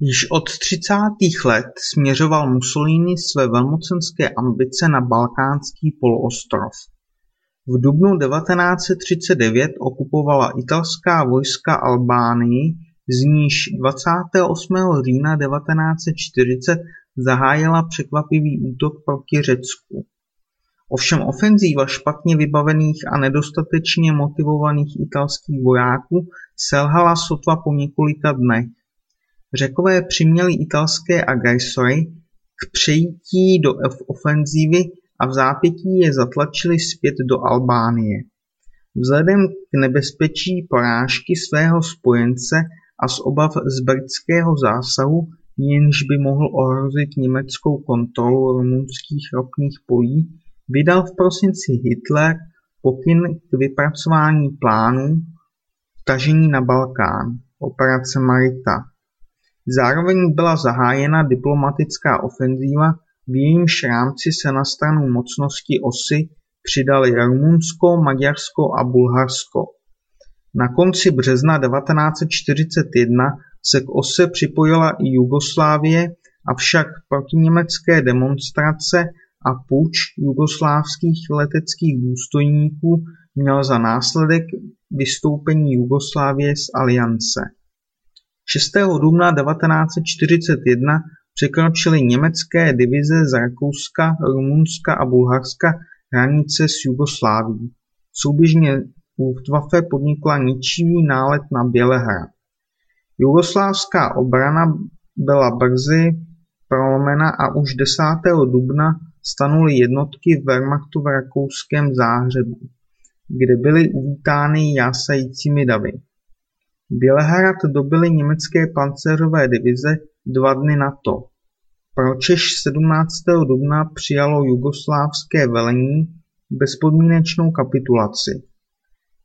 Již od třicátých let směřoval Mussolini své velmocenské ambice na Balkánský poloostrov. V dubnu 1939 okupovala italská vojska Albánii, z níž 28. října 1940 zahájila překvapivý útok proti Řecku. Ovšem ofenzíva špatně vybavených a nedostatečně motivovaných italských vojáků selhala sotva po několika dnech. Řekové přiměli italské agresory k přejítí do ofenzívy a v zápětí je zatlačili zpět do Albánie. Vzhledem k nebezpečí porážky svého spojence a z obav z britského zásahu, jenž by mohl ohrozit německou kontrolu rumunských ropných polí, vydal v prosinci Hitler pokyn k vypracování plánu vtažení na Balkán, operace Marita. Zároveň byla zahájena diplomatická ofenzíva, v jejímž rámci se na stranu mocnosti osy přidali Rumunsko, Maďarsko a Bulharsko. Na konci března 1941 se k ose připojila i Jugoslávie, avšak protiněmecké demonstrace a puč jugoslávských leteckých důstojníků měl za následek vystoupení Jugoslávie z aliance. 6. dubna 1941 překročily německé divize z Rakouska, Rumunska a Bulharska hranice s Jugoslávií. Souběžně Luftwaffe podnikla ničivý nálet na Bělehrad. Jugoslávská obrana byla brzy prolomena a už 10. dubna stanuly jednotky Wehrmachtu v rakouském Záhřebu, kde byly uvítány jásajícími davy. Bělehrad dobyly německé pancéřové divize dva dny na to. Pročež 17. dubna přijalo jugoslávské velení bezpodmínečnou kapitulaci.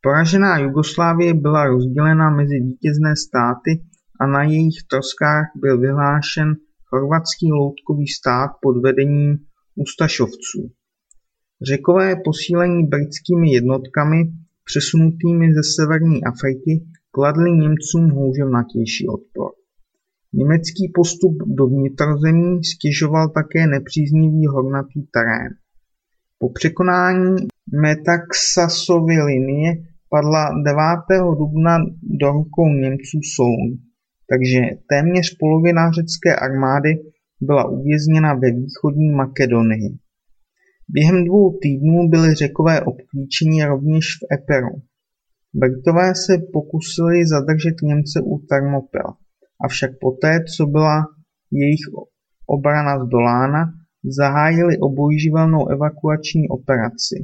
Poražená Jugoslávie byla rozdělena mezi vítězné státy a na jejich troskách byl vyhlášen chorvatský loutkový stát pod vedením ustašovců. Řekové posílení britskými jednotkami přesunutými ze severní Afriky kladli Němcům houževnatější odpor. Německý postup do vnitrozemí stěžoval také nepříznivý hornatý terén. Po překonání Metaxasovy linie padla 9. dubna do rukou Němců Solun, takže téměř polovina řecké armády byla uvězněna ve východní Makedonii. Během dvou týdnů byli Řekové obklíčeni rovněž v Eperu. Britové se pokusili zadržet Němce u Thermopyl, avšak poté, co byla jejich obrana zdolána, zahájili obojživelnou evakuační operaci.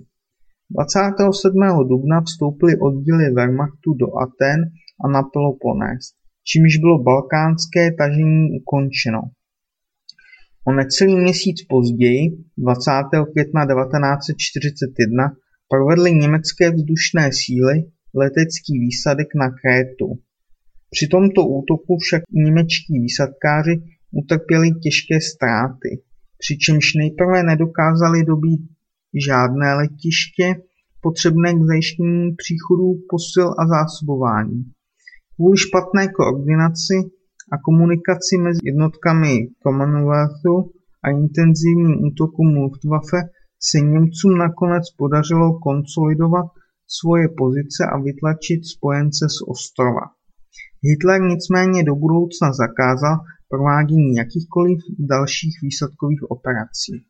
27. dubna vstoupily oddíly Wehrmachtu do Aten a na Peloponés, čímž bylo balkánské tažení ukončeno. O necelý měsíc později, 20. května 1941, provedly německé vzdušné síly letecký výsadek na Krétu. Při tomto útoku však němečtí výsadkáři utrpěli těžké ztráty, přičemž nejprve nedokázali dobít žádné letiště potřebné k zajištění příchodu posil a zásobování. Kvůli špatné koordinaci a komunikaci mezi jednotkami Commonwealthu a intenzivním útokům Luftwaffe se Němcům nakonec podařilo konsolidovat svoje pozice a vytlačit spojence z ostrova. Hitler nicméně do budoucna zakázal provádění jakýchkoliv dalších výsadkových operací.